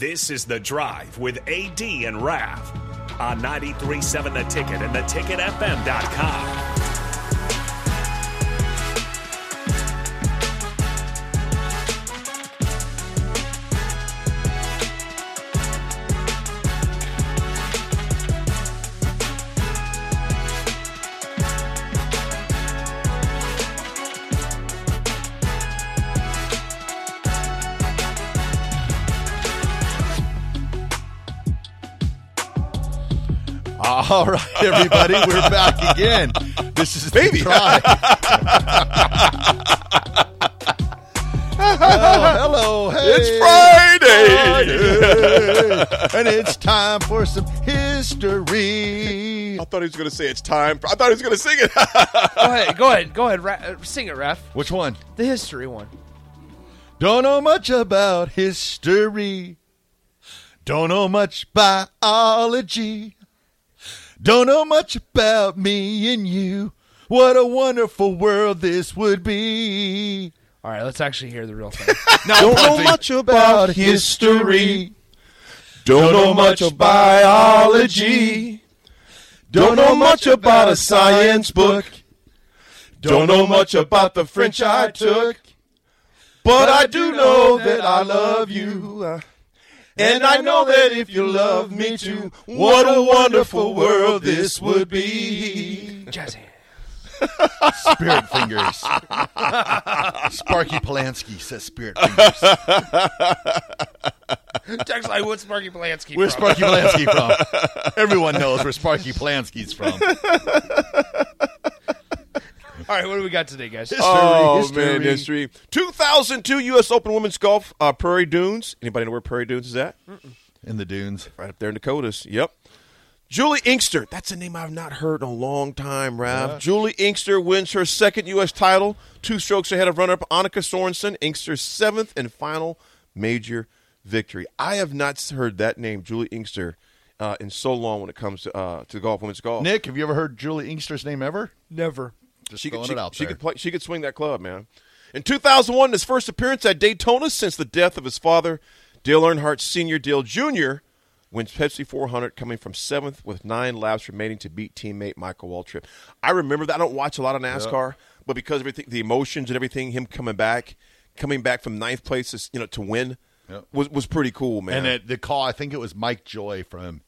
This is The Drive with AD and Rav on 93.7 The Ticket and theticketfm.com. All right, everybody, we're back again. This is Baby. the drive. oh, hello, hey, It's Friday. and it's time for some history. I thought he was going to say it's time. I thought he was going to sing it. Go ahead, go ahead, go ahead. Ra- uh, sing it, Ref. Which one? The history one. Don't know much about history. Don't know much biology. Don't know much about me and you. What a wonderful world this would be. All right, let's actually hear the real thing. Don't know much about history. Don't know much of biology. Don't know much about a science book. Don't know much about the French I took. But I do know that I love you. And I know that if you love me too, what a wonderful world this would be. Jazzy. Spirit fingers. Sparky Polanski says spirit fingers. Text like, what's Sparky Polanski Where's from? Sparky Polanski from? Everyone knows where Sparky Polanski's from. All right, what do we got today, guys? Oh history. man, history. 2002 U.S. Open Women's Golf, uh, Prairie Dunes. Anybody know where Prairie Dunes is at? In the dunes. Right up there in Dakotas. Yep. Juli Inkster. That's a name I've not heard in a long time, Rav. Juli Inkster wins her second U.S. title, two strokes ahead of runner-up Annika Sorenstam. Inkster's seventh and final major victory. I have not heard that name, Juli Inkster, uh, in so long when it comes to uh, to golf, women's golf. Nick, have you ever heard Juli Inkster's name ever? Never. Just she throwing could, she, it out she there. could play. She could swing that club, man. In 2001, his first appearance at Daytona since the death of his father, Dale Earnhardt Sr. Dale Jr. wins Pepsi 400, coming from seventh with nine laps remaining to beat teammate Michael Waltrip. I remember that. I don't watch a lot of NASCAR, but because of everything, the emotions and everything, him coming back, coming back from ninth place, is, you know, to win was was pretty cool, man. And it, the call, I think it was Mike Joy from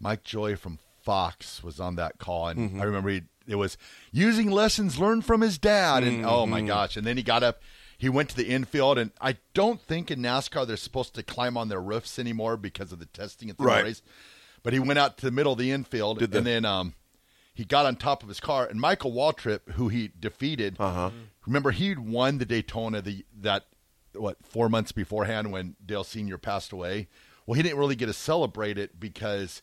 Mike Joy from Fox was on that call, and Mm-hmm. I remember he, it was using lessons learned from his dad, and oh my Mm-hmm. gosh! And then he got up, he went to the infield, and I don't think in NASCAR they're supposed to climb on their roofs anymore because of the testing at the Right. race. But he went out to the middle of the infield, Did the- and then um, he got on top of his car, and Michael Waltrip, who he defeated, Uh-huh. remember he'd won the Daytona the that what four months beforehand when Dale Senior passed away. Well, he didn't really get to celebrate it because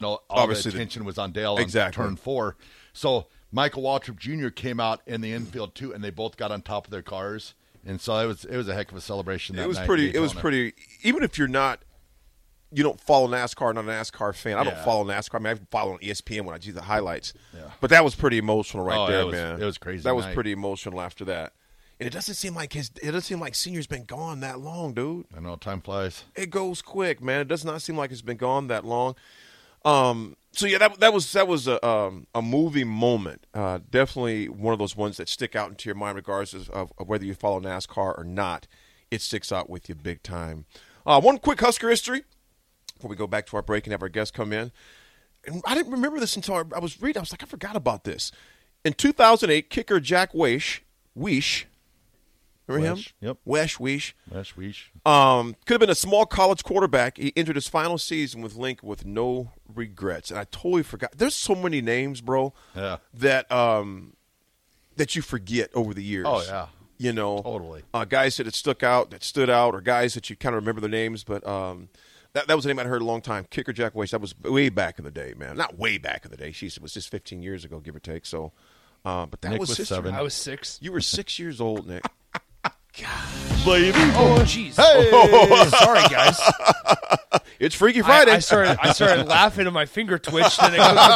No, all Obviously, the the- attention was on Dale Exactly. on turn four. So Michael Waltrip Jr. came out in the infield too, and they both got on top of their cars, and so it was it was a heck of a celebration. That it was night pretty. It was pretty. Even if you're not, you don't follow NASCAR, not a NASCAR fan. I don't follow NASCAR. I mean, I follow on ESPN when I do the highlights. Yeah. But that was pretty emotional right Oh, there, it was- man. it was crazy That was pretty emotional after that. And it doesn't seem like his. It doesn't seem like senior's been gone that long, dude. I know time flies. It goes quick, man. It does not seem like it's been gone that long. Um, so yeah, that that was that was a um, a movie moment. Uh, definitely one of those ones that stick out into your mind, regardless of, of, whether you follow NASCAR or not. It sticks out with you big time. Uh, one quick Husker history before we go back to our break and have our guests come in. And I didn't remember this until I, I was reading. I was like, I forgot about this. In 2008, kicker Jack Weish, Weish, remember him? Wesh, yep. Wesh, Weish. Wesh, wesh. Um, could have been a small college quarterback. He entered his final season with Lincoln with no regrets, and I totally forgot. There's so many names, bro. Yeah. That um, that you forget over the years. Oh, yeah. You know, Totally. Uh, guys that had stuck out, that stood out, or guys that you kind of remember their names, but um, that that was a name I'd heard a long time. Kicker Jack Weiss. That was way back in the day, man. Not way back in the day. She's it was just 15 years ago, give or take. So, uh, but that Nick was, was seven. I was six. You were six years old, Nick. Oh, jeez. Hey! Oh, sorry, guys. It's Freaky Friday. I started. I started laughing, and my finger twitched, and it goes the button.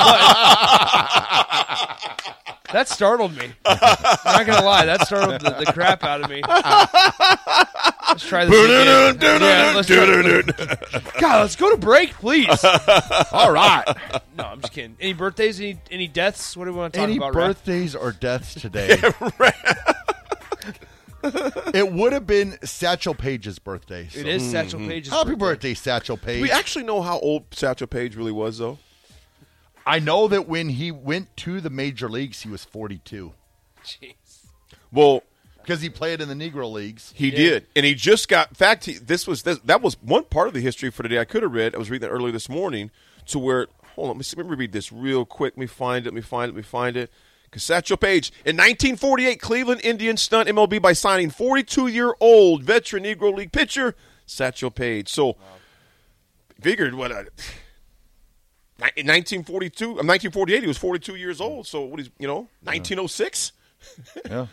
That startled me. I'm not gonna lie, that startled the, the crap out of me. Let's try this again. Yeah, let's try- God, let's go to break, please. All right. No, I'm just kidding. Any birthdays? Any any deaths? What do we want to talk Any about? Raph? birthdays or deaths today? It would have been Satchel Paige's birthday. so- It is Satchel mm-hmm. Paige's Happy birthday. birthday, Satchel Paige. we actually know how old Satchel Paige really was, though. I know that when he went to the major leagues, he was 42 Jeez. Well, because he played in the Negro leagues. he did, and he just got. In fact, he, this was this, that was one part of the history for today. I could have read. I was reading that earlier this morning to where. Hold on, let me, see, let me read this real quick. Let me find it. Let me find it. Let me find it. Satchel Paige in 1948, Cleveland Indians stunned MLB by signing 42-year-old veteran Negro League pitcher Satchel Paige. So, figured what a. In 1942, uh, 1948, he was 42 years old. So what is you know 1906 Yeah.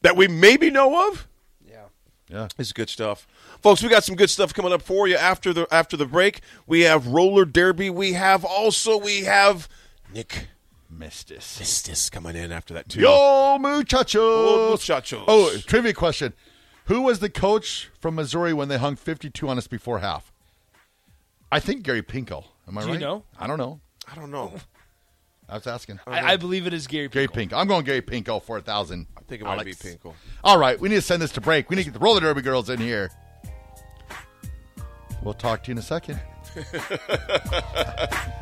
that we maybe know of. Yeah. Yeah. it's good stuff, folks. We got some good stuff coming up for you after the after the break. We have roller derby. We have also we have Nick Mistis. Mistis coming in after that too. Yo, muchachos. Oh, muchachos. Oh, trivia question. Who was the coach from Missouri when they hung 52 on us before half? I think Gary Pinko. Am I Do you right? know? I don't know. I don't know. I was asking. I, I believe it is Gary. Gary Pinkel. Pinko. I'm going Gary Pinko for a thousand. I think it might be Pinko. All right, we need to send this to break. We need to get the roller derby girls in here. We'll talk to you in a second.